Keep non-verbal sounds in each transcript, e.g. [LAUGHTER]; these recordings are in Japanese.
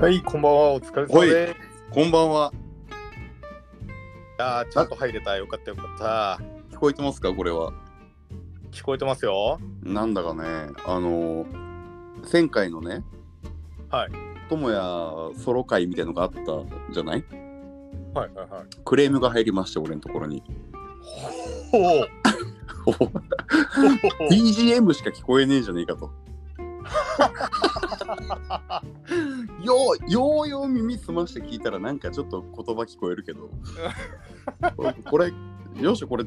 はい、こんばんは。お疲れ様です。こんばんは。いやーちゃんと入れた。よかったよかった。聞こえてますかこれは？聞こえてますよ。なんだかね、あの、前回のね、はい。友也ソロ会みたいのがあったじゃない？はいはいはい。クレームが入りまして、俺のところに。ほう。BGM [LAUGHS] しか聞こえねえじゃねえかと。[LAUGHS] ようようよう耳澄まして聞いたらなんかちょっと言葉聞こえるけど [LAUGHS] これよしこれ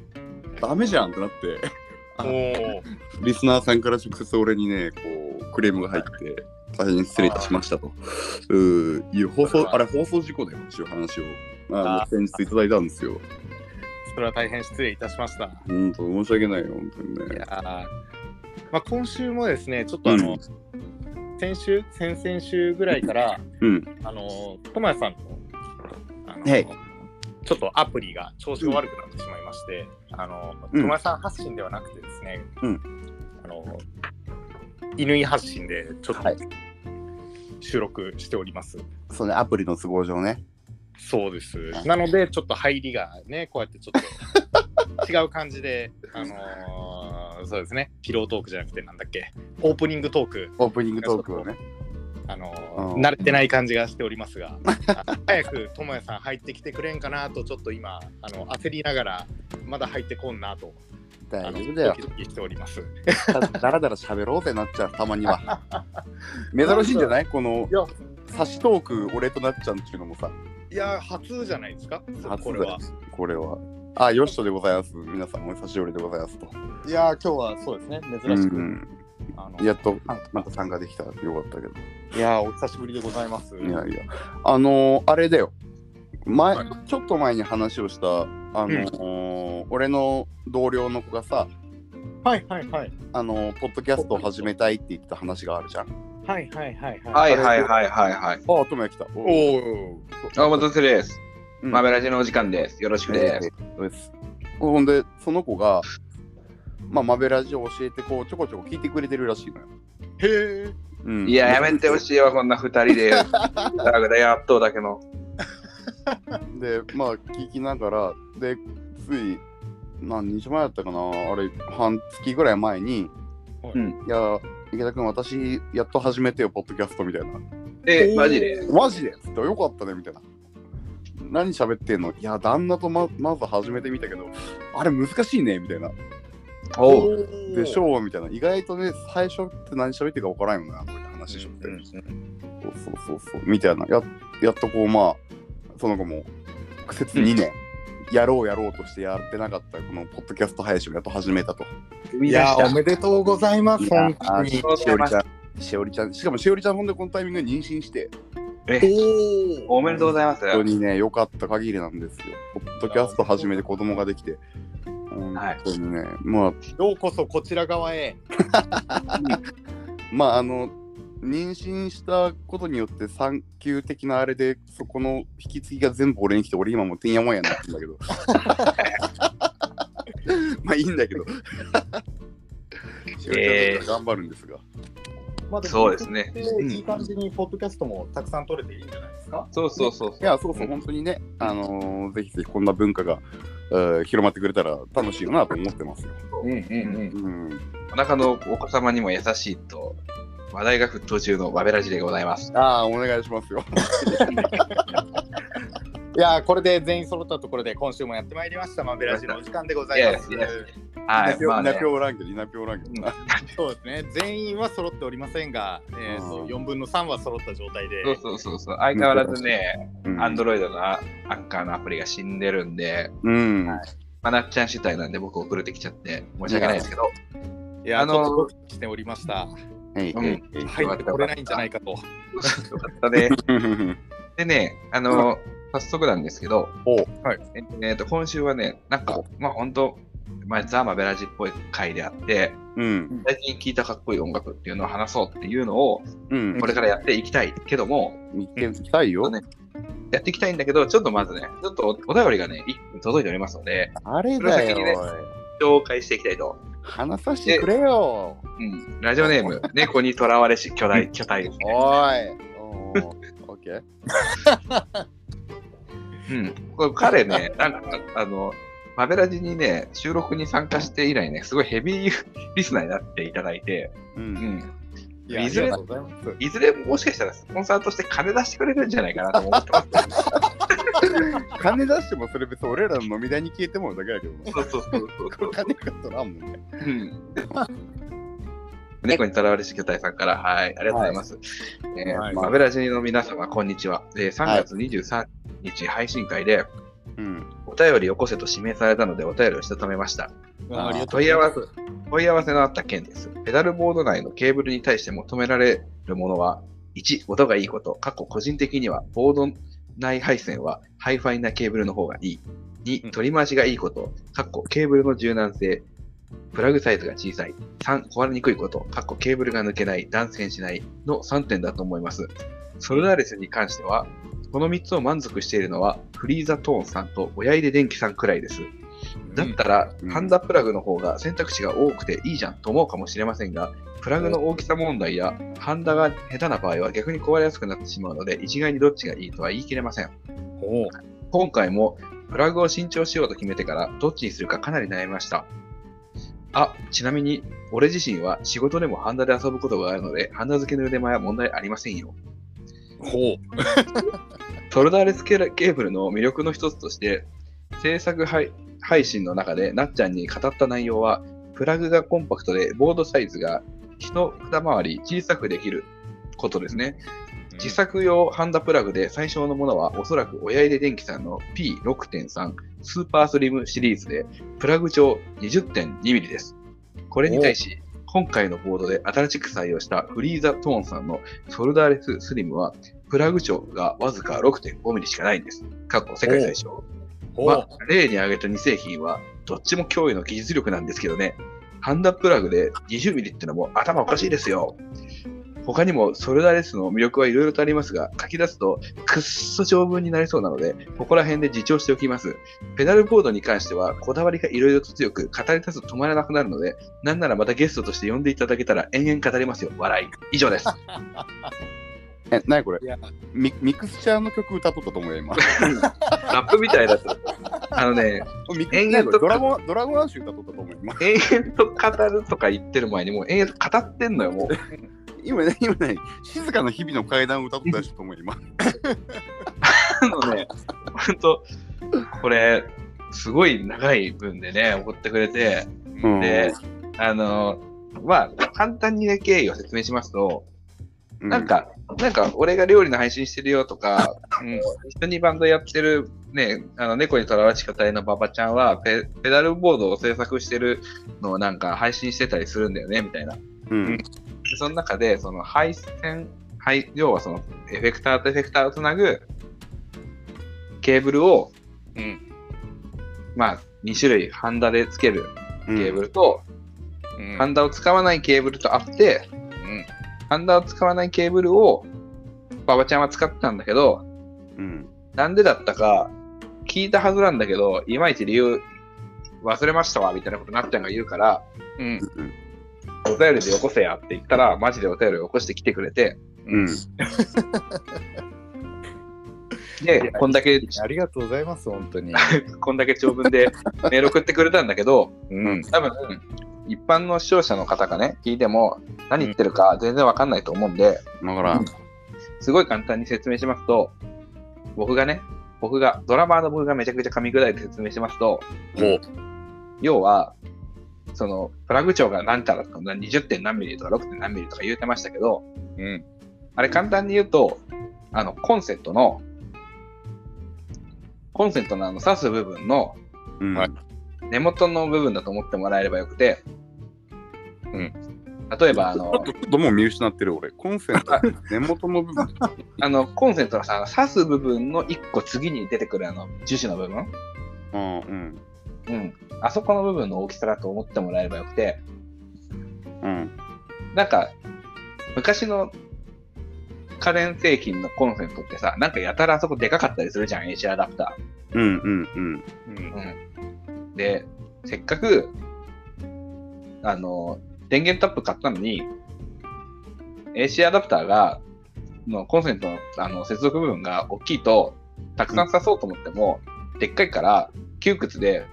ダメじゃんってなって。[LAUGHS] リスナーさんから直接俺にね、こう、クレームが入って、大変失礼いたしましたと。いう放送、あれ放送事故だよっていう話を、ああの、先日いただいたんですよ。それは大変失礼いたしました。本当申し訳ないよ、本当にいね。まあ今週もですね、ちょっとあの、先週、先々週ぐらいから、うん。あの、ともやさんの、あのはいちょっとアプリが調子が悪くなってしまいまして、あの、とうんもやさん発信ではなくてですね、うんあの、乾発信でちょっとはい収録しております。そうね、アプリの都合上ね。そうです。なので、ちょっと入りがね、こうやってちょっと違う感じで、あのーそうですね、ピロートークじゃなくて、なんだっけ、オープニングトーク、オープニングトークをね。あのーうん慣れてない感じがしておりますが、あ [LAUGHS] 早く智也さん入ってきてくれんかなと、ちょっと今、あの焦りながら、まだ入ってこんなと、大丈夫だよドキ。ドキしております。だらだら喋ろうってなっちゃう、たまには。[LAUGHS] 珍しいんじゃない？このい、や、差しトーク、俺となっちゃんっていうのもさ、いや、初じゃないですか、初これは。これは。あ、よしとでございます。皆さん、お久しぶりでございますと。いや、今日はそうですね、珍しく。うんあのやっとまた参加できたらよかったけど。いや、お久しぶりでございます。いやいや。あのーあれだよ。前、はいちょっと前に話をした、あのー俺の同僚の子がさ、はいはいはい。あのーポッドキャストを始めたいって言ってた話があるじゃん。はいはいはいは。はいいはいはいはいはい。ああ、ともや来た。おお。あ、お待たせです。うんマベラジのお時間です。よろしくです。そうです。ほんで、その子が、まあ、マベラジを教えて、こう、ちょこちょこ聞いてくれてるらしいのよ。へえ。うんいや、やめてほしいわ、こんな二人で。だからやっとだけの。で、まあ、聞きながら、で、つい、何日前だったかな、あれ、半月ぐらい前に、うん。いや、池田君、私、やっと始めてよ、ポッドキャストみたいな。え、マジで？マジで？つって、よかったね、みたいな。何喋ってんの？いや、旦那とままず始めてみたけど、あれ難しいね、みたいな。おう。でしょうみたいな。意外とね、最初って何喋ってるか分からんよな、とかって話しちゃって。うんそうそうそうそう。みたいな。ややっとこう、まあ、その後も、苦節2年、やろうやろうとしてやってなかった、このポッドキャスト配信をやっと始めたと。いや、おめでとうございます。本当あに。しおりちゃん。しおりちゃん、しかもしおりちゃん、ほんでこのタイミングで妊娠して、え、おおめでとうございます。本当にね、良かった限りなんですよ。ポッドキャスト始めて子供ができて。本当にね、まあ、ようこそこちら側へ。[LAUGHS] まあ、あの、妊娠したことによって産休的なあれで、そこの引き継ぎが全部俺に来て、俺今もうてんやもんやになってんだけど。[LAUGHS] [LAUGHS] まあいいんだけど。頑張るんですが。まあそうですね。いい感じにポッドキャストもたくさん撮れていいんじゃないですか？そうそうそういや、そうそう、本当にね、あのーぜひぜひこんな文化が、えー広まってくれたら楽しいよなと思ってますよ。うんうんうん。お腹のお子様にも優しいと、話題が沸騰中のマベラジでございます。ああ、お願いしますよ。[LAUGHS] いやーこれで全員揃ったところで今週もやってまいりましたマベラジのお時間でございます。[LAUGHS] はい、まあね稲ぴ。ょうらんけど、稲ぴょうらんけどな。[LAUGHS] そうですね。全員は揃っておりませんが、えー、そううん4分の3は揃った状態で。そうそうそうそう。相変わらずね、うんアンドロイドのアンカーのアプリが死んでるんで、うん。まあ、なっちゃん主体なんで僕遅れてきちゃって申し訳ないですけど、いやー、あのしておりました。えいうん入ってこれないんじゃないかと。よかったね。う [LAUGHS] んでね、あの、早速なんですけど、おはいええーと今週はね、なんか、まあ本当、まあ、ザ・マベラジっぽい回であって、うん。最近聴いたかっこいい音楽っていうのを話そうっていうのを、うん。これからやっていきたいけども、行ってみたいよ。ねやっていきたいんだけど、ちょっとまずね、ちょっとおお便りがね、一個届いておりますので、あれだそれを先にねよ。紹介していきたいと。話させてくれよ。うん。ラジオネーム、[LAUGHS] 猫にとらわれし巨大、巨体ですね。おい。おーオッけうん。これ彼ね、なんか、あの、マベラジにね、収録に参加して以来ね、すごいヘビー [LAUGHS] リスナーになっていただいて、う。うんん。いずれいずれもしかしたらスポンサーとして金出してくれるんじゃないかなと思ってます。[LAUGHS] 金出してもそれ別に俺らの飲み代に消えてもらうだけだけどね。そうそうそうそう。金らんもんね。うん。猫にとらわれし巨体さんから、はい、ありがとうございます。えーはいマベラジの皆様、こんにちは。えー3月23日配信会で、うん。お便りよこせと指名されたので、お便りをしたためました。ああ問い合わせ、問い合わせのあった件です。ペダルボード内のケーブルに対して求められるものは、1、音がいいこと。かっこ個人的には、ボード内配線はハイファイなケーブルの方がいい。2、うん取り回しがいいこと。かっこケーブルの柔軟性。プラグサイズが小さい。3、壊れにくいこと。かっこケーブルが抜けない。断線しない。の3点だと思います。ソルダーレスに関しては、この3つを満足しているのは、 Free The Tone さんとオヤイデ電気さんくらいです。だったら、うんハンダプラグの方が選択肢が多くていいじゃんと思うかもしれませんが、プラグの大きさ問題や、ハンダが下手な場合は逆に壊れやすくなってしまうので、一概にどっちがいいとは言い切れません。今回も、プラグを新調しようと決めてから、どっちにするかかなり悩みました。あ、ちなみに、俺自身は仕事でもハンダで遊ぶことがあるので、ハンダ付けの腕前は問題ありませんよ。ほうソルダーレスケーブルの魅力の一つとして、制作配配信の中でなっちゃんに語った内容は、プラグがコンパクトでボードサイズが一二回り小さくできることですね。自作用ハンダプラグで最小のものはおそらく親入電機さんの P6.3 スーパースリムシリーズで、プラグ長 20.2mm です。これに対し、今回のボードで新しく採用したフリーザトーンさんのソルダーレススリムは、プラグ長がわずか 6.5mm しかないんです。過去世界最小。まあ、例に挙げた2製品は、どっちも驚異の技術力なんですけどね。ハンダプラグで 20mm ってのも頭おかしいですよ。他にもソルダーレスの魅力はいろいろとありますが、書き出すとくっそ長文になりそうなので、ここら辺で自重しておきます。ペダルボードに関しては、こだわりがいろいろと強く、語り出すと止まらなくなるので、なんならまたゲストとして呼んでいただけたら延々語りますよ。笑い。以上です。[LAUGHS] え、なにこれ？いやミミクスチャーの曲歌っとったと思うよ、今。[LAUGHS] ラップみたいだった。あのね、[LAUGHS] ミク延々とドラゴンドラゴンアッシュ歌っとったと思うよ、今。延々と語るとか言ってる前に、もう延々と語ってんのよ、もう。[LAUGHS] 今ね、今ね、静かな日々の階段を歌っとった人と思うよ、今。あのね、本当これ、すごい長い文でね、送ってくれて、うんで、あの、まあ、簡単にね、経緯を説明しますと、うなん、か、なんか、俺が料理の配信してるよとか、[LAUGHS] うん、一緒にバンドやってる、ね、あの、猫にとらわれし方へのババちゃんはペ、ペダルボードを制作してるのをなんか配信してたりするんだよね、みたいな。うん。でその中で、その配線、配要はそのエフェクターとエフェクターをつなぐケーブルを、うんまあ、2種類、ハンダでつけるケケーブルと、うんハンダを使わないケーブルとあって、うんハンダを使わないケーブルを、馬場ちゃんは使ってたんだけど、うん。なんでだったか聞いたはずなんだけど、いまいち理由忘れましたわ、みたいなことなっちゃんが言うから、うんうん。お便りでよこせやって言ったら、マジでお便りをよこしてきてくれて、うん。[LAUGHS] で、こんだけ、ありがとうございます、本当に。[LAUGHS] こんだけ長文でメール送ってくれたんだけど、うん。多分、一般の視聴者の方がね、聞いても、何言ってるか全然わかんないと思うんで、だから、すごい簡単に説明しますと、僕がね、僕が、ドラマーの僕がめちゃくちゃ噛み砕いて説明しますと。要は、その、プラグ長が何たらとか、20点何ミリとか6点何ミリとか言うてましたけど、うん。あれ簡単に言うと、あの、コンセントの、コンセントのあの、挿す部分のうん。はい根元の部分だと思ってもらえればよくて、うん。例えば、あの、ちょっともう見失ってる俺。コンセント、根元の部分。[LAUGHS] あの、コンセントのさ、挿す部分の1個次に出てくるあの、樹脂の部分？うんうん。うん。あそこの部分の大きさだと思ってもらえればよくて、うん。なんか、昔の家電製品のコンセントってさ、なんかやたらあそこでかかったりするじゃん、AC アダプタうんうんうん。うん。ー。うん。で、せっかく、あの、電源タップ買ったのに、AC アダプターがのコンセントのあの接続部分が大きいと、たくさん挿そうと思っても、でっかいから窮屈で、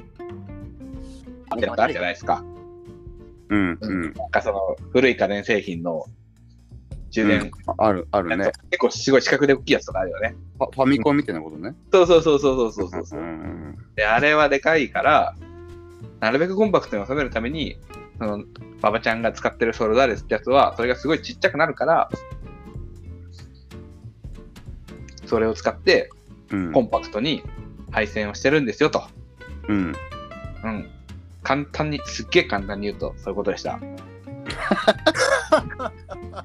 あるじゃないですか。うんうん。なんかその古い家電製品の充電、ある、あるね。結構すごい四角で大きいやつとかあるよね。ファミコンみたいなことね。そうそうそうそうそうそうそう。んで、あれはでかいから、なるべくコンパクトに収めるために、その、馬場ちゃんが使ってるソルダーレスってやつは、それがすごいちっちゃくなるから、それを使って、うん。コンパクトに配線をしてるんですよと。うん。うん。簡単に、すっげえ簡単に言うと、そういうことでした。[LAUGHS]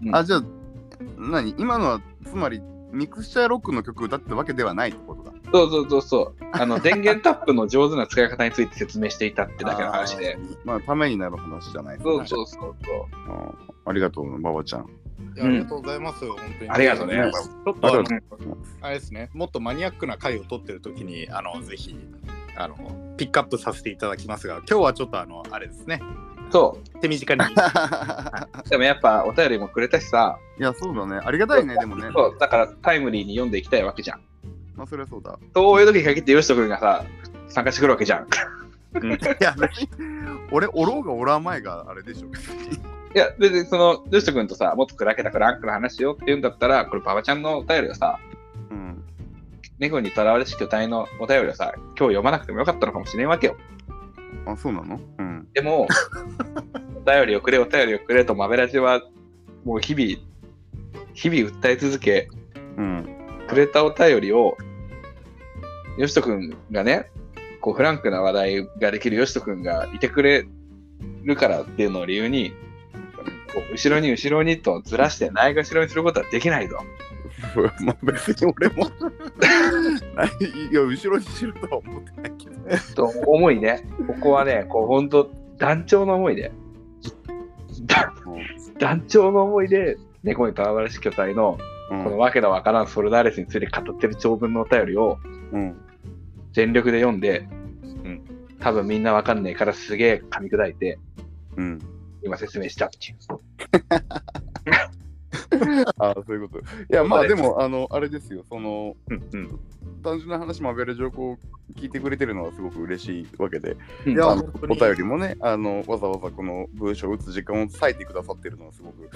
うんあ、じゃあ、何？今のは、つまり、ミクスチャーロックの曲歌ってわけではないってことだ。そうそうそうそう。あの、電源タップの上手な使い方について説明していたってだけの話で。あー。まあ、ためになる話じゃないですそうそうそうそう。あーありがとう、馬場ちゃん。ありがとうございます、本当に。ありがとうねちょっとあのありがとうあれですね、もっとマニアックな回を取ってる時に、あの、ぜひ、あの、ピックアップさせていただきますが、今日はちょっとあの、あれですね、そ手短に。う。[LAUGHS] でもやっぱお便りもくれたしさ、いや、そうだね。ありがたいね、でもね。そう、だからタイムリーに読んでいきたいわけじゃん。まあ、それはそうだ。そういう時に限って、よしとくんがさ、参加してくるわけじゃん。いや、別に、俺、おろうがおらん前があれでしょ。いや、別にその、よしとくんとさ、もっと砕けたクランクの話しようって言うんだったら、これ、馬場ちゃんのお便りをさ、うん。猫にとらわれし巨体のお便りをさ、今日読まなくてもよかったのかもしれんわけよ。あ、そうなの？うん。でも、[LAUGHS] お便りをくれ、お便りをくれと、マベラジは、もう日々、日々訴え続け、うん。くれたお便りを、よしとくんがね、こうフランクな話題ができるよしとくんがいてくれるからっていうのを理由に、こう後ろに後ろにとずらしてないがしろにすることはできないと。[LAUGHS] まあ、別に俺も [LAUGHS] いや、後ろにしろとは思ってない。と思いね、ここはね、こう本当団長の思いで、だ団長の思いで、猫にとらわれし巨体のうんこのわけのわからんソルダーレスについて語ってる長文のお便りをうん。全力で読んで、ん多分みんなわかんねえからすげえ噛み砕いて、うん。今説明したっていう。[LAUGHS] ああ、そういうこと。いや、まあでも、あの、あれですよ、その、うんうん。単純な話もアベレージを聞いてくれてるのはすごく嬉しいわけで、いいやお便りもねあの、わざわざこの文章を打つ時間を割いてくださってるのはすごく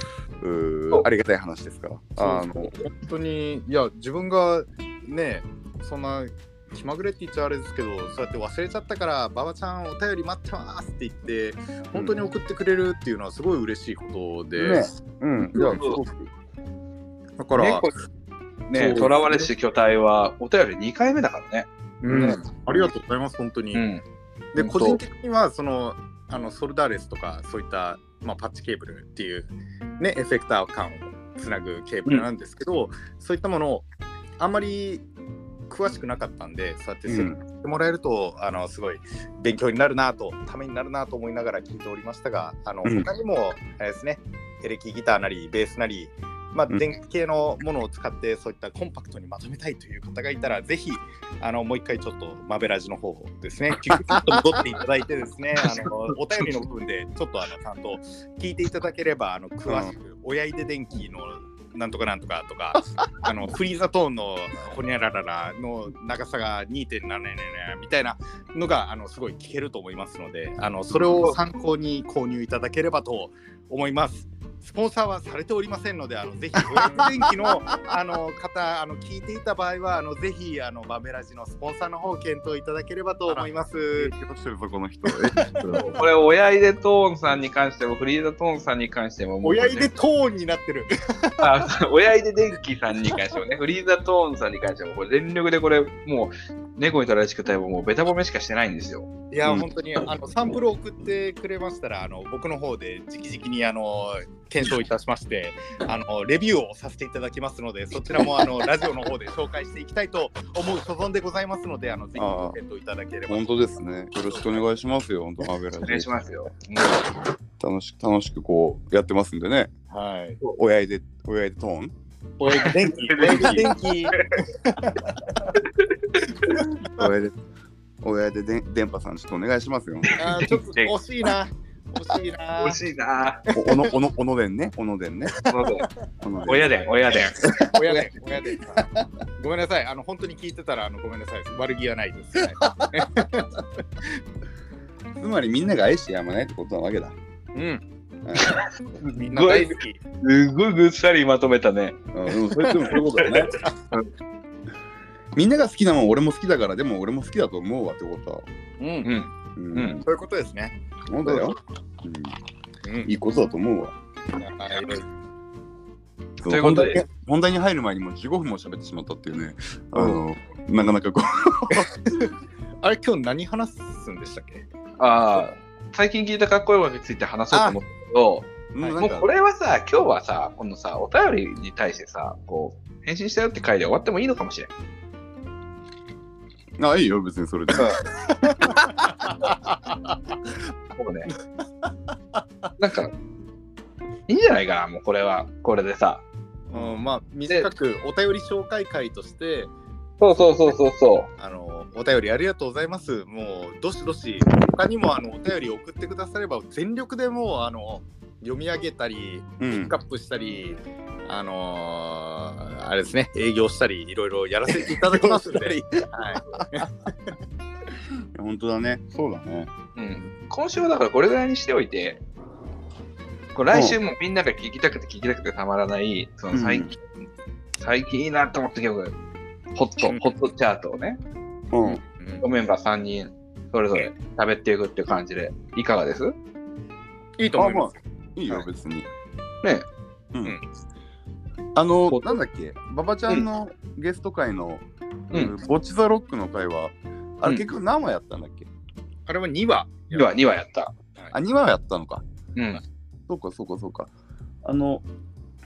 ありがたい話ですから。あの本当にいや自分がねそんな気まぐれって言っちゃあれですけどそうやって忘れちゃったから馬場ちゃんお便り待ってますって言って本当に送ってくれるっていうのはすごい嬉しいことで、ね。うん、いや、すごく。だから、猫ね、とらわれし巨体はお便り2回目だからね。うん、ありがとうございます本当に。ん。で個人的にはそのあのソルダーレスとかそういった、まあ、パッチケーブルっていう、ね、エフェクター間をつなぐケーブルなんですけど、そういったものをあんまり詳しくなかったんでそうやって説明してもらえると、あのすごい勉強になるなとためになるなと思いながら聞いておりましたがあのうん。他にもあれですねエレキギターなりベースなりまあ、うん。電気系のものを使ってそういったコンパクトにまとめたいという方がいたらぜひあのもう一回ちょっとマベラジの方ですね、キュッと戻っていただいてですね、あのお便りの部分でちょっとあのちゃんと聞いていただければ、あの詳しく、親出電気のなんとかなんとかとか、[LAUGHS] あのフリーザトーンのほにゃらららの長さが2.7ねみたいなのがあのすごい聞けると思いますので、あのそれを参考に購入いただければと思います。スポンサーはされておりませんので、あのぜひ、親出電気のあの方、あの聞いていた場合は、あのぜひ、あのバメラジのスポンサーの方を検討いただければと思います。影響してるぞ、この人。これ、親入れトーンさんに関しても、フリーザトーンさんに関しても、親入れトーンになってる。あ親入れ電気さんに関してもね、フリーザトーンさんに関しても、これ全力でこれ、もう、猫に取られしく体ももうベタ褒めしかしてないんですよ。いや、うん本当にあのサンプルを送ってくれましたら、あの僕の方で直々にあの検証いたしまして、[LAUGHS] あのレビューをさせていただきますので、そちらもあの [LAUGHS] ラジオの方で紹介していきたいと思う所存でございますので、あのぜひご検討いただければと本当ですね。よろしくお願いしますよ、本当アベラお願いジしますよ。楽しく、楽しくこうやってますんでね。はい。親入れ、親入れトーン親入れ電気、親入れ電気。親入れ、親入れで電波さん、ちょっとお願いしますよ。あーちょっと惜しいな。惜しいな。惜しいな。おおのおのおのでんね。おのでんね。ぁ。おのでん。親で、親で。親で親でごめんなさい。あの本当に聞いてたらあのごめんなさい悪気はないです、はい。つまりみんなが愛してやまないってことなわけだ。うん。うん。みんな大好き。すごいぐっさりまとめたね。うん、それでもそういうことだね。みんなが好きなもん俺も好きだからでも俺も好きだと思うわってこと。は。うん。うん。うん。うん。そういうことですね。そうだよ、うん。うん。いいことだと思うわ。ということで。本題に本題に入る前にもう15分も喋ってしまったっていうね。あの、なかなかこ [LAUGHS] あれ今日何話すんでしたっけ？ああ、最近聞いたかっこいい音楽について話そうと思ったけど、う、もうこれはさ、今日はさ、このさ、お便りに対してさ、こう、返信したよって回で終わってもいいのかもしれん。あ、いいよ、別にそれで。もうね。なんか、いいんじゃないかな、もうこれは、これでさ。うん、まあ短くお便り紹介会としてそうそうそうそうそあのお便りありがとうございます。もうどしどし他にもあのお便り送ってくだされば全力でもうあの読み上げたりうん。ピックアップしたり、あのーあれですね営業したりいろいろやらせていただきますんで、はい、本当だね。そうだね。う。うん。今週はだからこれぐらいにしておいて、こう来週もみんなが聞きたくて聞きたくてたまらない、その最近、最近いいなと思った曲、ホット、ホットチャートをね、うん。メンバー3人それぞれ喋っていくっていう感じで、いかがです？ねいいと思います。いいよ、はい別に。ううんん。あのこ、なんだっけ、馬場ちゃんのゲスト会の、うんボッチザロックの会は、あれうん。結局何話やったんだっけ？あれは2話。2話、2話やった。あ、2話やったのか。うん。そうか、そうか、そうか。あの、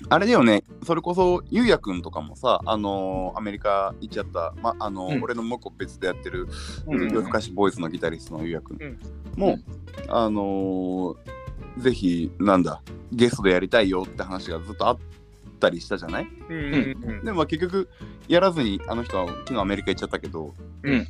あれだよね、それこそ、ゆうやくんとかもさ、あのアメリカ行っちゃった、ま、あの、うん。俺のもう一個別でやってる、うん。夜更かしボーイズのギタリストのゆうやくん。うん。も、あのーぜひ、なんだ、ゲストでやりたいよって話がずっとあったりしたじゃない？うんうんうん。でもまあ結局、やらずに、あの人は昨日アメリカ行っちゃったけど、うん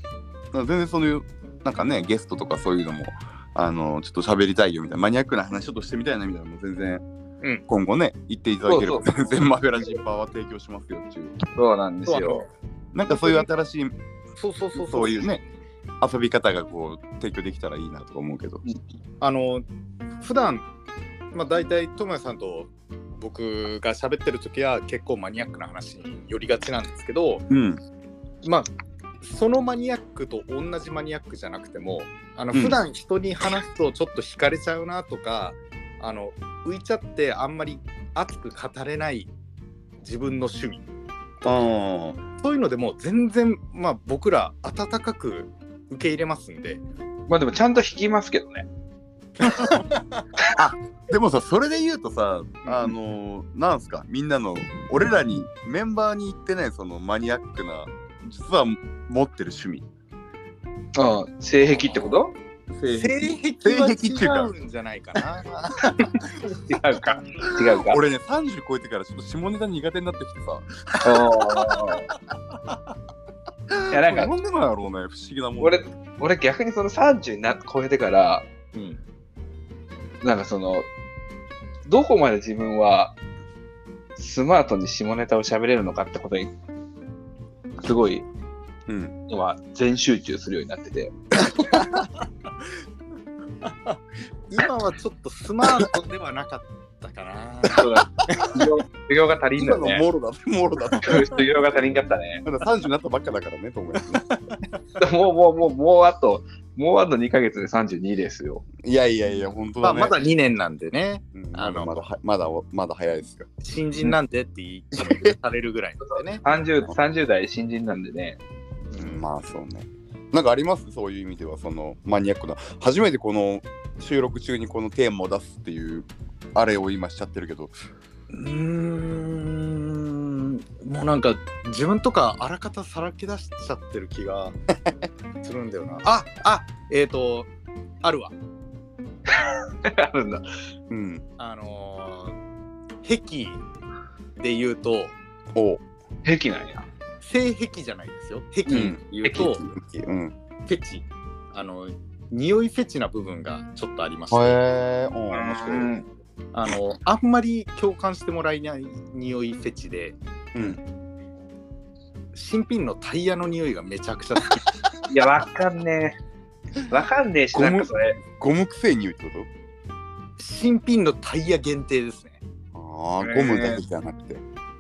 全然そういう、なんかね、ゲストとかそういうのも、あのちょっと喋りたいよみたいな、マニアックな話ちょっとしてみたいなみたいなのも全然、うん今後ね、言っていただければ全然マフェラジンパワー提供しますよっていう。そうなんですよ。なんかそういう新しい、そうそうそうそういうね、遊び方がこう、提供できたらいいなとか思うけど。あの普段まあ大体智也さんと僕が喋ってる時は結構マニアックな話に寄りがちなんですけどうん。まあそのマニアックと同じマニアックじゃなくてもあのうん普段人に話すとちょっと惹かれちゃうなとか、あの浮いちゃってあんまり熱く語れない自分の趣味あそういうのでも全然まあ僕ら温かく受け入れますんでまあでもちゃんと弾きますけどね。[LAUGHS] あ。でもさ、それで言うとさ、あのなんすか、みんなの、俺らに、メンバーに言ってない、そのマニアックな、実は持ってる趣味。うん。性癖ってこと？性性癖性癖っていうか違うんじゃないかな。[LAUGHS] 違うか。違うか。俺ね、30超えてからちょっと下ネタ苦手になってきてさ。いやなんかなんでなんやろうね、不思議なもん。俺、俺逆にその30にな超えてから、うん。なんかその、どこまで自分はスマートに下ネタを喋れるのかってことに、すごいうん。今全集中するようになってて。[LAUGHS] 今はちょっとスマートではなかったかな。そうだ修行が足りんだね。のもろだ、もろだ。[LAUGHS] 修行が足りんかったね。まだ30になったばっかだからね、と思います。[LAUGHS] もう、もう、もう、もうあと、もうあと2ヶ月で32ですよ。いやいやいや、本当だね。まあまだ2年なんでね、うんあのまだはまだまだ早いですよ。新人なんでって言いされるぐらいなんでね。[LAUGHS] 30, 30代新人なんでね。うん、まあそうね。なんかあります？そういう意味では、そのマニアックな。初めてこの収録中にこのテーマを出すっていう、あれを今しちゃってるけど。うーん、もうなんか自分とかあらかたさらけ出しちゃってる気がするんだよな。ああえっ、ー、と、あるわ。[LAUGHS] あるんだ。うん。あのー、癖で言うと、おう。癖なんや。性癖じゃないですよ。癖で言うと、うん。フェチ。あの、匂いフェチな部分がちょっとありまして、へえ、うん、面白い。うんあのあんまり共感してもらえない匂いフェチでうん。新品のタイヤの匂いがめちゃくちゃ好き [LAUGHS] いや、わかんねえ。わかんねえし、なんかそれ。ゴム臭い匂いってこ新品のタイヤ限定ですねとああ、ゴムだけじゃなくて。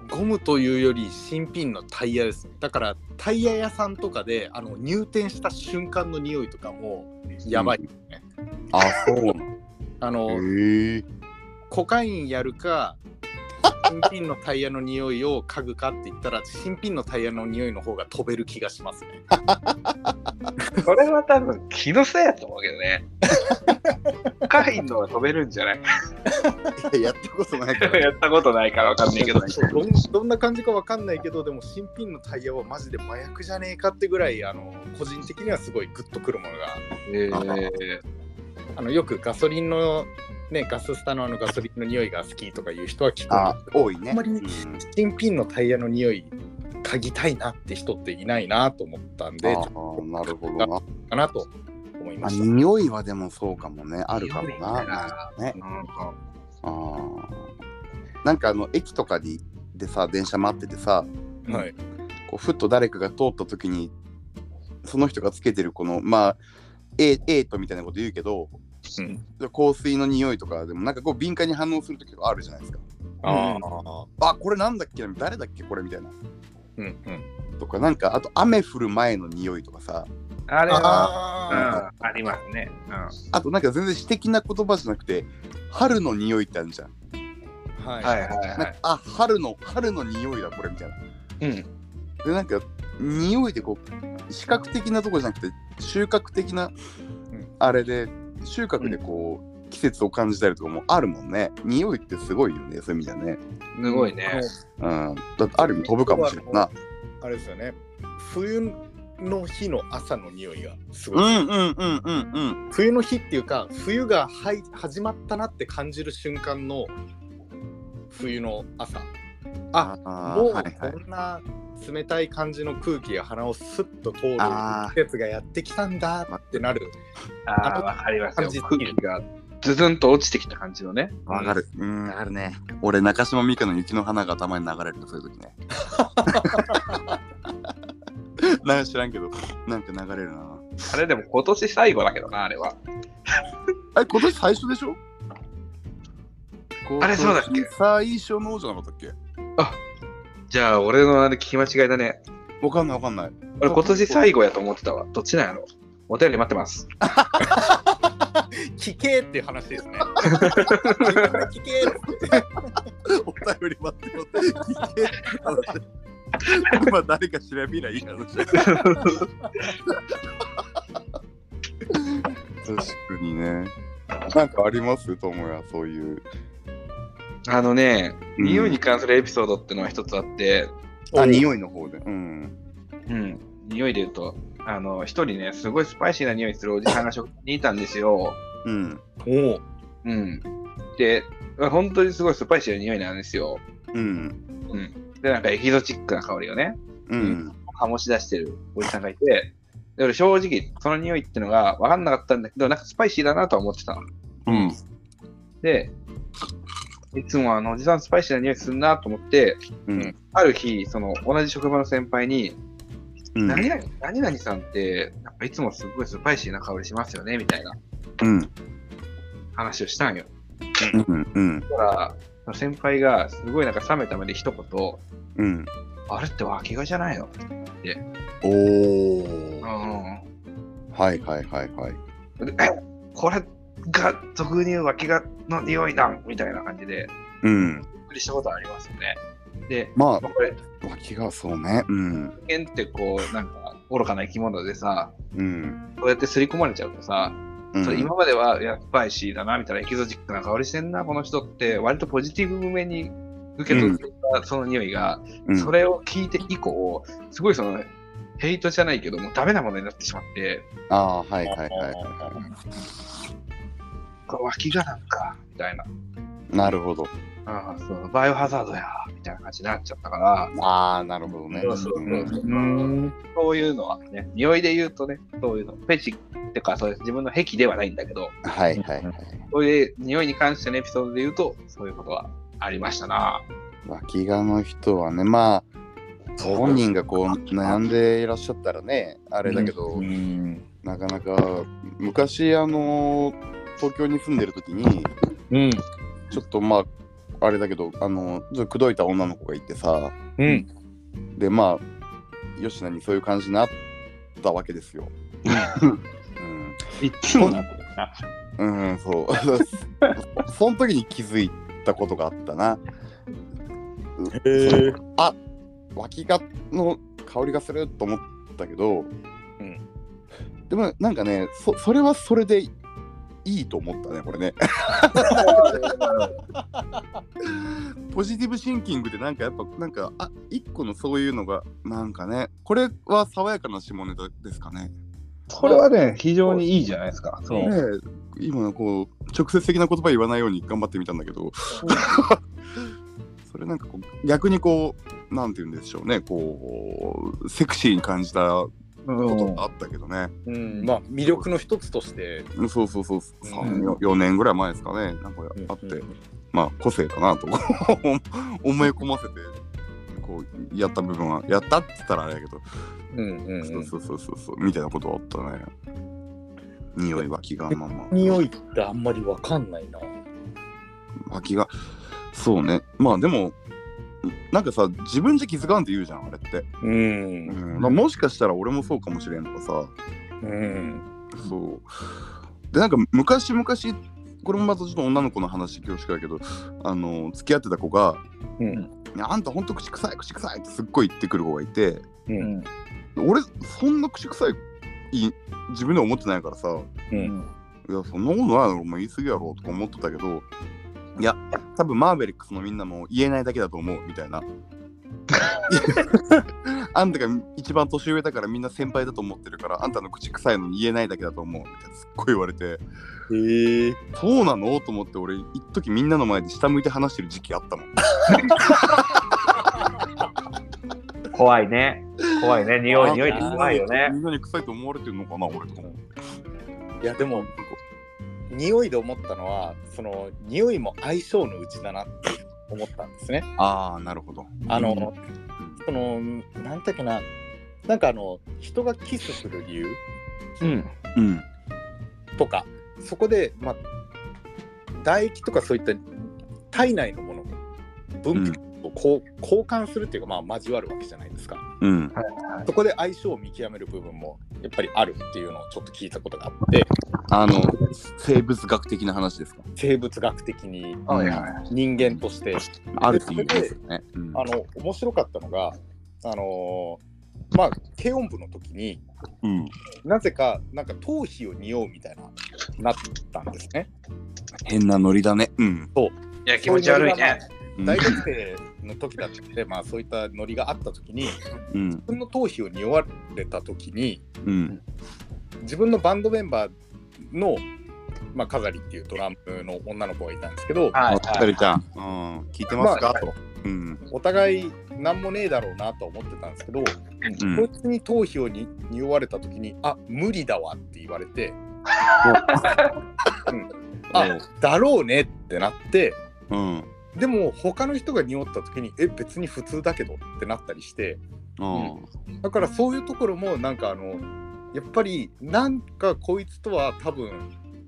ゴムというより新品のタイヤですねだからタイヤ屋さんとかであの入店した瞬間の匂いとかもやばい、ああ、そうなあの、の。へえ。コカインやるか新品のタイヤの匂いを嗅ぐかって言ったら新品のタイヤの匂いの方が飛べる気がしますね [LAUGHS] それは多分気のせいやと思うけどね。カインのは飛べるんじゃない？いややったことないから。[LAUGHS] やったことないからわかんないけど。どんどんな感じかわかんないけどでも新品のタイヤはマジで麻薬じゃねえかってぐらいあの個人的にはすごいグッとくるものがえーあのよくガソリンのねガススタのあのガソリンの匂いが好きとかいう人は聞くあんですけど多いね。あんまりうん新品のタイヤの匂い嗅ぎたいなって人っていないなと思ったんでなるほどな。かなと思いました。匂いはでもそうかもね。あるかもな。なね。うんああ。なんかあの、駅とかにでさ、電車待っててさ、はい、こうふっと誰かが通った時にその人がつけてるこのまあ A, A とみたいなこと言うけどうん。香水の匂いとかでもなんかこう敏感に反応する時があるじゃないですか。ああ、あこれなんだっけ？な誰だっけこれみたいな。うんうん。とかなんかあと雨降る前の匂いとかさ。あれは、あうん、ありますね。あとなんか全然私的な言葉じゃなくて春の匂いってあるじゃん。あ、はい、はいはいはい。あ春の春の匂いだこれみたいな。うん。でなんか匂いでこう視覚的なとこじゃなくて収穫的なうん。あれで収穫でこう、季節を感じたりとかもあるもんね匂いってすごいよねそういう意味じゃねすごいね。うんだってある意味飛ぶかもしれんなあれですよね。冬の日の朝の匂いがすごい。うんうんうんうんうん冬の日っていうか、冬がはい始まったなって感じる瞬間の冬の朝。ああもうーはいはいこんな冷たい感じの空気が鼻をスッと通る季節がやってきたんだってなる。ああ、わかりますよ。感じ。空気がズズンと落ちてきた感じのね。わかる。うん。あるね。俺中島美嘉の雪の花が頭に流れるそういう時ね。[LAUGHS] なんか知らんけどなんか流れるな。あれでも今年最後だけどな、あれは。え今年最初でしょ？あれそうだっけ？最初のじゃなかったっけ？じゃあ、俺のあれ聞き間違いだね。わかんないわかんない俺今年最後やと思ってたわ。どっちなんやろ？お便り待ってます。[LAUGHS] 聞けっていう話ですね。聞けって。お便り待ってよって聞けって話今誰か調べりゃいい話だ確かにねなんかありますともやそういうあのね、うん匂いに関するエピソードってのは一つあって、あ匂いの方でうんうん、匂いで言うと、あの、一人ね、すごいスパイシーな匂いするおじさんが職場にいたんですよ。うんおお。うん。で、本当にすごいスパイシーな匂いなんですよ。うんうん。で、なんかエキゾチックな香りをね、うん醸し出してるおじさんがいて、で俺正直、その匂いってのが分かんなかったんだけど、なんかスパイシーだなとは思ってたの。うんで、いつもあのおじさんスパイシーな匂いするなと思って、うん。ある日、その同じ職場の先輩に、うん。何々何々さんって、なんかいつもすごいスパイシーな香りしますよねみたいなうん。話をしたんよ。うんうん。だから、先輩がすごいなんか冷めた目で一言、うん。あれって脇がじゃないの？おおうん。はいはいはいはい。でこれ [COUGHS] が俗に言う脇がの匂いだみたいな感じで、うん。びっくりしたことありますよね。で、ままあ、これ、あ脇がそうね。うん。人間ってこう、なんか愚かな生き物でさ、うん。こうやって刷り込まれちゃうとさ、うん。それ今までは、いや、スパイシーだな、みたいなエキゾチックな香りしてんな、この人って、割とポジティブ面に受け取ったその匂いが、うん。それを聞いて以降、すごいその、ヘイトじゃないけども、ダメなものになってしまって、ああはいはいはいこれ脇がなんか、みたいな。なるほどああ、そう、バイオハザードや、みたいな感じになっちゃったから、ああなるほどねそうそうそううんうん。そういうのはね、匂いで言うとね、そういうの、フェチっていうか、それ自分の癖ではないんだけど、はいはいはい。そういう匂いに関してのエピソードで言うと、そういうことはありましたな。脇がの人はね、まあ、本人がこう悩んでいらっしゃったらね、あれだけど、うん。なかなか昔あの東京に住んでる時にうん。ちょっとまああれだけどあのちょっと口説いた女の子がいてさうん。でまあ吉野にそういう感じになったわけですよ。いっつもな。うん、うん、そう [LAUGHS] その時に気づいたことがあったな。へえ。あ脇がの香りがすると思ったけど、うんでもなんかねそそれはそれでいいと思ったねこれね。[LAUGHS] ポジティブシンキングでなんかやっぱなんかあ一個のそういうのがなんかねこれは爽やかな下ネタですかね。これはね、非常にいいじゃないですか。そのねえ今こう直接的な言葉言わないように頑張ってみたんだけど [LAUGHS] それなんかこう逆にこうなんて言うんでしょうねこうセクシーに感じたことがあったけどね、うん。まあ、魅力の一つとして。そうそうそう、うん3 4年ぐらい前ですかね。なんかあって、うんまあ個性かなと。[LAUGHS] 思い込ませてこうやった部分は。やったって言ったらあれだけど、うんうんうん。そうそうそうそう。みたいなことはあったね。匂い脇がまあまあ。匂いってあんまりわかんないな。脇がそうね。まあでもなんかさ自分じゃ気づかんって言うじゃんあれって、う。うんん、だからもしかしたら俺もそうかもしれんとかさうん。そうでなんか昔々これもまたちょっと女の子の話恐縮だけどあの付き合ってた子がうん。「いやあんたほんと口臭い口臭い」ってすっごい言ってくる子がいてうん。俺そんな口臭いい自分では思ってないからさうん。いやそんなことないだろお前言い過ぎやろとか思ってたけどいや多分マーベリックスのみんなも言えないだけだと思うみたいな [LAUGHS] あんたが一番年上だからみんな先輩だと思ってるからあんたの口臭いのに言えないだけだと思うみたいなすっごい言われてへえ。そうなの？と思って俺一時みんなの前で下向いて話してる時期あったもん [LAUGHS] 怖いね。怖いね。匂い、匂いって怖いよね。みんなに臭いと思われてるのかな俺とか思っていや、でも、匂いで思ったのは、その、匂いも相性のうちだなって思ったんですね。ああなるほどあの、その、なんだっけな、なんかあの、人がキスする理由うん。うんとか、そこで、まあ、唾液とかそういった体内のもの分泌をこう交換するっていうか、まあ、交わるわけじゃないですか。うん。そこで相性を見極める部分もやっぱりあるっていうのをちょっと聞いたことがあって、あの生物学的な話ですか？生物学的にはいはい。人間として、あるっていうですよね、うん。あの、面白かったのが、あのーまあ、軽音部の時にうん。なぜか、なんか頭皮を匂うみたいな、なったんですね。変なノリだね。うん。いや、気持ち悪いね。うん大学生の時だったので、まあ、そういったノリがあった時に、うん。自分の頭皮を匂われた時に、うん。自分のバンドメンバーの、まあ、飾りっていうドラムの女の子がいたんですけど、はい。ちゃん、うん、聞いてますか、と。うん。お互い何もねえだろうなとは思ってたんですけど、うん。こいつに頭皮をに匂われた時に、あ無理だわって言われて、うん、あだろうねってなって、うん。でも他の人が匂った時に、え別に普通だけどってなったりして、うん。だからそういうところもなんかあのやっぱりなんかこいつとは多分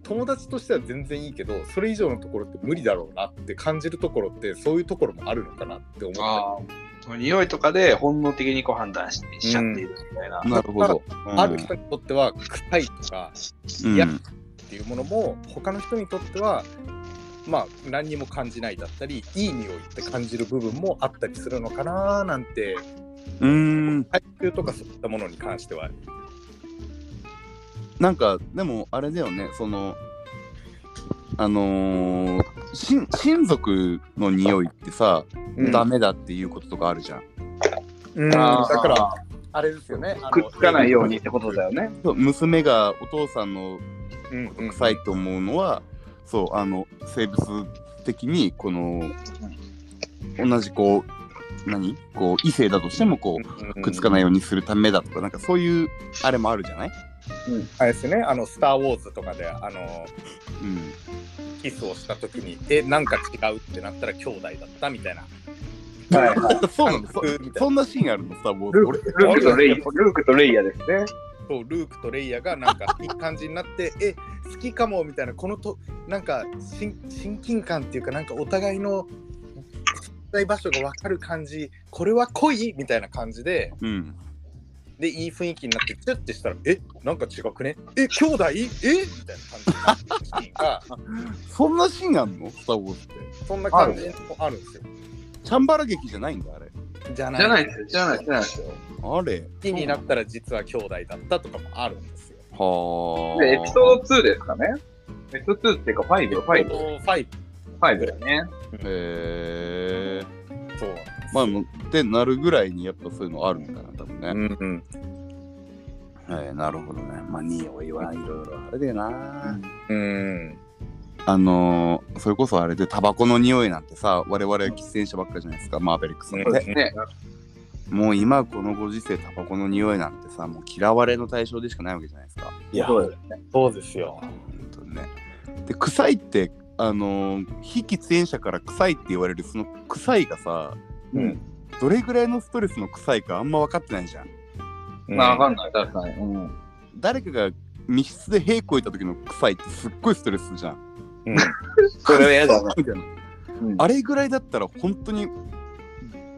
友達としては全然いいけどそれ以上のところって無理だろうなって感じるところってそういうところもあるのかなって思った。匂いとかで本能的にこう判断ししちゃっているみたいな。なるほど。ある人にとっては臭いとかうん嫌っていうものも他の人にとってはまあ何にも感じないだったりいい匂いって感じる部分もあったりするのかななんてうーん。配球とかそういったものに関してはなんか、でも、あれだよね、その、あのー、親親族の匂いってさ、うんダメだっていうこととかあるじゃん。うんだからあれですよねくっつかないようにってことだよね。そう娘がお父さんのうんうん臭いと思うのは、そう、あの、生物的に、この、同じこう、何？こう、異性だとしても、こう、くっつかないようにするためだとか、なんかそういうあれもあるじゃない？あれですね、あの、スター・ウォーズとかで、あの、うん。キスをしたときに、え、なんか違うってなったら兄弟だったみたいな。はいはい。[LAUGHS] そうなのそ感覚みたいなそんなシーンあるの？スター・ウォーズ。俺ルークとレイルークとレイヤですね。そうルークとレイヤがなんかいい感じになって、え、好きかもみたいな、このと、なんか親親近感っていうか、なんかお互いの存在場所が分かる感じ、これは恋？みたいな感じで、うん。で、いい雰囲気になって、チュッてしたら、え、なんか違くね？え、兄弟？え？みたいな感じになってるシーンが、[LAUGHS] そんなシーンあんの？スター・ウォーズって。そんな感じもあるんですよ。チャンバラ劇じゃないんだ、あれ。じゃないじゃないですよ。じゃないじゃないですよ。あれ？好きになったら実は兄弟だったとかもあるんですよ。はあ。で、エピソード2ですかね。エピソード2っていうか5、5、5 5だよね。へえ。そうなんですまあ、ってなるぐらいにやっぱそういうのあるんだな、多分ね。うんうんはい、なるほどね。まあ、匂いはいろいろあれだよな。うんあのー、それこそあれでタバコの匂いなんてさ、我々喫煙者ばっかじゃないですか、マーベリックスのね。ね。もう今このご時世タバコの匂いなんてさ、もう嫌われの対象でしかないわけじゃないですか。いやそうですね。そうですよ。本当にね。で、臭いって、あのー、非喫煙者から臭いって言われるその臭いがさ、うんどれぐらいのストレスの臭いかあんま分かってないじゃん。まあ、わかんない。確かに。うん。誰かが密室で屁こいた時の臭いってすっごいストレスじゃん。うんそれは嫌だな。あれぐらいだったら本当に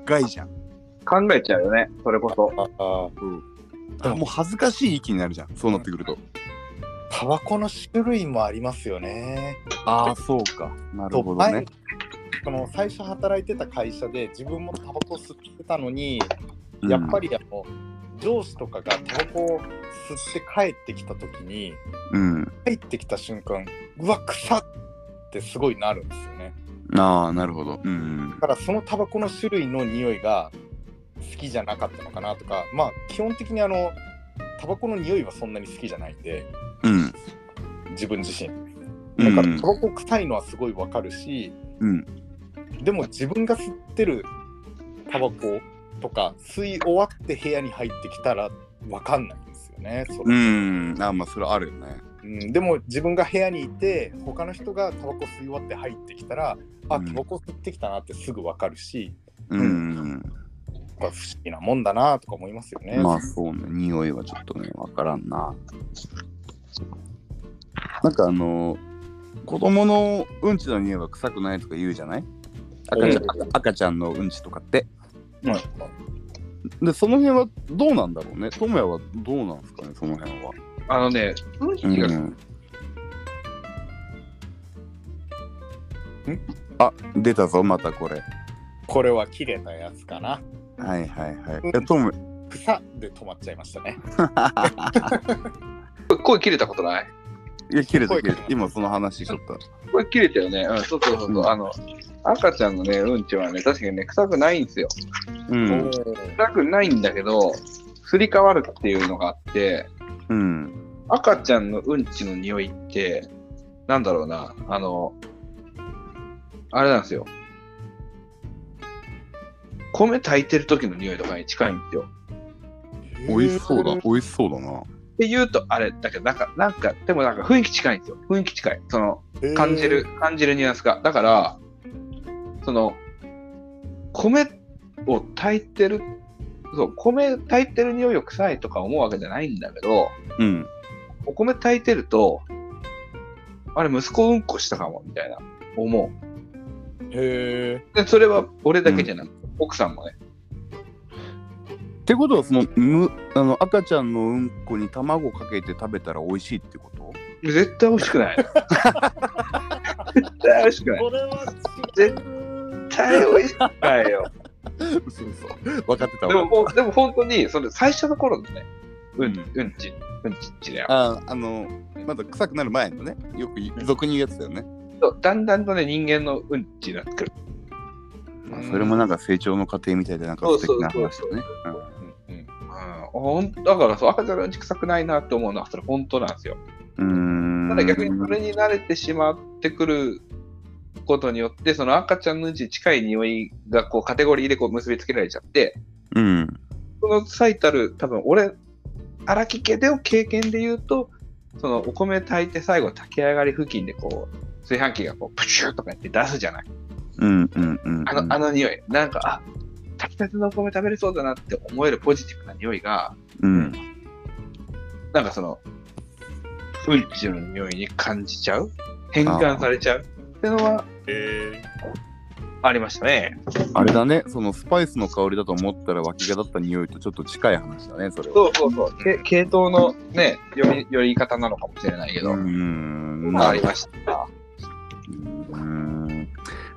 害じゃん。考えちゃうよね。それこそ。ああもう恥ずかしい域になるじゃん。そうなってくると。タバコの種類もありますよね。ああ、そうか。なるとほどね。その最初働いてた会社で自分もタバコ吸ってたのに、やっぱり。りあの上司とかがタバコを吸って帰ってきた時にうん。入ってきた瞬間うわ臭っってすごいなるんですよねああ、なるほど。うんだ。からそのタバコの種類の匂いが好きじゃなかったのかなとかまあ基本的にあのタバコの匂いはそんなに好きじゃないんでうん。自分自身うんだからタバコ臭いのはすごいわかるし、うん。でも自分が吸ってるタバコとか吸い終わって部屋に入ってきたらわかんないんですよね。それうん。ああ、まあ、それはあるよね。うん、でも自分が部屋にいて他の人がタバコ吸い終わって入ってきたらあうんタバコ吸ってきたなってすぐわかるし、うん。なんか不思議なもんだなとか思いますよね。まあ、そうね。匂いはちょっとね、わからんな。なんかあの子供のうんちの匂いは臭くないとか言うじゃない？赤ちゃんうん赤ちゃんのうんちとかって。はいで、その辺はどうなんだろうね？智也はどうなんですかね、その辺は。あのね、うんちが、うん、あ、出たぞ、またこれ。これは切れたやつかな。はいはいはい。いや、トム、草で止まっちゃいましたね。[LAUGHS] 声切れたことない？いや、切れた声切れた。今その話しとった。声切れたよね。うん、そうそうそうそう。うんあの、赤ちゃんのね、うんちはね、確かにね、臭くないんですよ。うん。臭くないんだけど、すり替わるっていうのがあって、うん。赤ちゃんのうんちの匂いって、なんだろうな、あの、あれなんですよ。米炊いてる時の匂いとかに近いんですよ。美味しそうだ。美味しそうだな。って言うとあれだけど、なんか、なんか、でもなんか雰囲気近いんですよ。雰囲気近い。その、感じる、感じるニュアンスが。だから、その、米を炊いてる、そう、米炊いてる匂いを臭いとか思うわけじゃないんだけど、うん。お米炊いてると、あれ、息子うんこしたかも、みたいな、思へう。で、それは俺だけじゃなくて、奥さんもね。ってことは、その、む、あの、赤ちゃんのうんこに卵かけて食べたら美味しいってこと？絶対美味しくない。絶対美味しくない。これは絶対美味しくないよ。そうそう。分かってたでも、わ。ほんでも本当に、それ最初の頃のね、うん、うんうんち、うんちっちだよ。あ、あの、まだ臭くなる前のね、よく俗に言うやつだよね。だんだんとね、人間のうんちになってくる。まあ、それもなんか成長の過程みたいで、なんか素敵な話だね。うんうんうん、ほんだからそう、赤ちゃんのうんち臭くないなって思うのは、それ本当なんですよ。うん。ただ逆にそれに慣れてしまってくることによって、その赤ちゃんのうんちに近い匂いがこうカテゴリーでこう結びつけられちゃって、うん。その最たる、多分俺荒木家での経験で言うと、そのお米炊いて最後炊き上がり付近でこう、炊飯器がこうプシューとかやって出すじゃない。うんうんうん。あの、あの匂い。なんか、あ、炊きたてのお米食べれそうだなって思えるポジティブな匂いが、うん。なんかその、うんちの匂いに感じちゃう？変換されちゃう？ってのはえありましたね。あれだね、そのスパイスの香りだと思ったら脇がだった匂いとちょっと近い話だね、それは。そうそうそう。け系統のね、読み、寄り方なのかもしれないけど、うん。まあ、ありました。うん。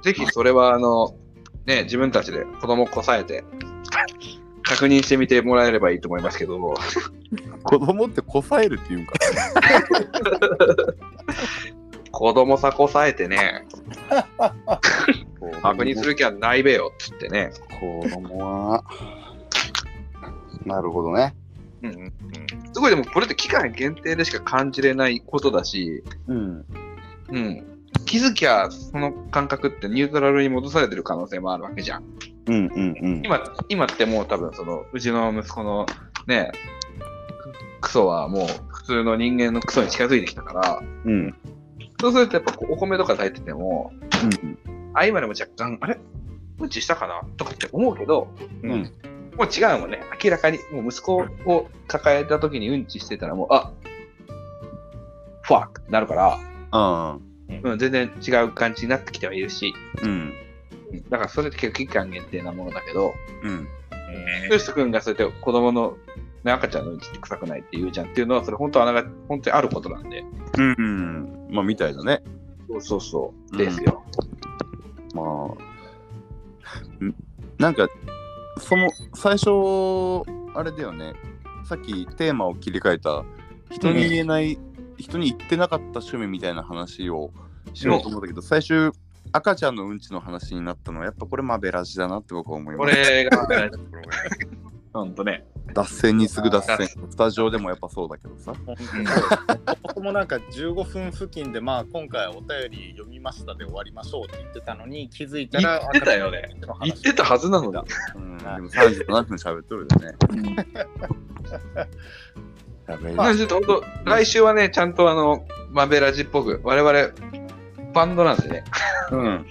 ぜひそれは、あの、ね、自分たちで子供をこさえて、確認してみてもらえればいいと思いますけど、[LAUGHS] 子供ってこさえるっていうんか。[LAUGHS] 子供さこさえてね、[LAUGHS] 確認する気はないべよっつってね。子供は。なるほどね。うんうんすごいでもこれって期間限定でしか感じれないことだし、うん。うん、気づきゃその感覚ってニュートラルに戻されてる可能性もあるわけじゃん。うんうんうん。今今ってもう多分そのうちの息子のねクソはもう普通の人間のクソに近づいてきたからうん。そうするとやっぱお米とか炊いててもうん。あ今でも若干あれ？うんちしたかな？とかって思うけどーうんもう違うもんね明らかにもう息子を抱えた時にうんちしてたらもうあファークなるから、ああ。うん、全然違う感じになってきてはいるしうん。うんだからそれって結構期間限定なものだけどうん。えヨシト君がそうやって子供の、ね、赤ちゃんのうんちって臭くないって言うじゃんっていうのは、それ本当はあなが本当にあることなんで。うんうん。まあ、みたいだね。そうそうそう。うんですよ。まあ。んなんか、その、最初、あれだよね。さっきテーマを切り替えた、人に言えない、人に言ってなかった趣味みたいな話をしようと思ったけど、最終、赤ちゃんのうんちの話になったのは、やっぱこれマベラジだなって僕は思いこます。れが、ほんとね。脱線に次ぐ脱線。スタジオでもやっぱそうだけどさ。僕もなんか15分付近で、まあ、今回お便り読みましたで終わりましょうって言ってたのに気づいたら言ってたよね言ってたはずなのに。うん、でも37分喋っとるよね。[LAUGHS] まあ、ちょっと本当、来週はね、ちゃんとあの、マベラジっぽく、我々、バンドなんでね。うん。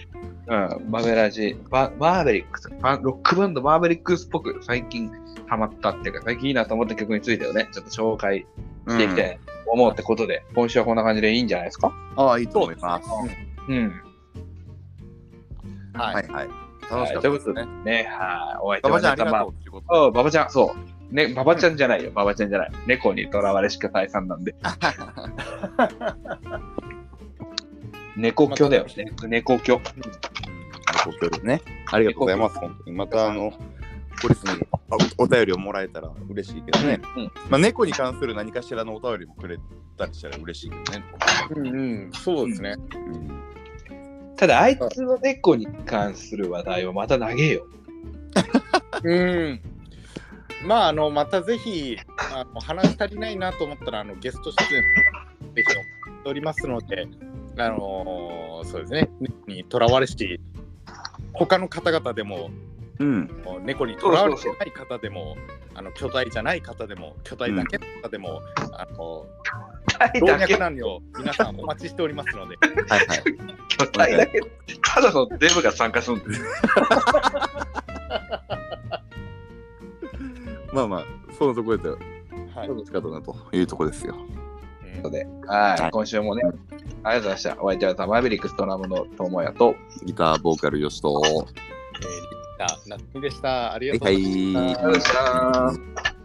うん、マベラジ、バマーベリックス、バンロックバンドマーベリックスっぽく最近ハマったっていうか、最近いいなと思った曲についてをね、ちょっと紹介していきたいと思うってことで、今週はこんな感じでいいんじゃないですか？ああ、いいと思います。うん。はい、はいはい。楽しかったですねで。ね、はい。お相手ババちゃんありがまとうっていうことあ、ババちゃん、そう。ね、ババちゃんじゃないよ、ババちゃんじゃない。猫にとらわれしか退散なんで。猫居だよね。猫居。ね。ありがとうございます。本当に。また、あの、ポリスにおお便りをもらえたら嬉しいけどね。うんまあ、猫に関する何かしらのお便りもくれたりしたら嬉しいけどね。うんうん、そうですね。うんただ、あいつの猫に関する話題はまた長えよ。うん。まあ、あの、またぜひ、あの話し足りないなと思ったら、あの、ゲスト出演、ぜひお待ちしておりますので、あのそうですね、猫にとらわれし、他の方々でも、うん。猫にとらわれてない方でも、あの巨大じゃない方でも、巨大だけの方でも、あの老若男女、皆さんお待ちしておりますので、はいはい。巨体だけ、ただのデブが参加するんです。[LAUGHS] まあまあ、そのところではい。楽しかったなというところですよ。うんので、はい、はい今週もね、ありがとうございました。お相手はザ・マーベリックストラムの友也と、ギター、ボーカル、よしと。えー、リッター、夏美でした。ありがとうはございました。いはい。ありがとうございました。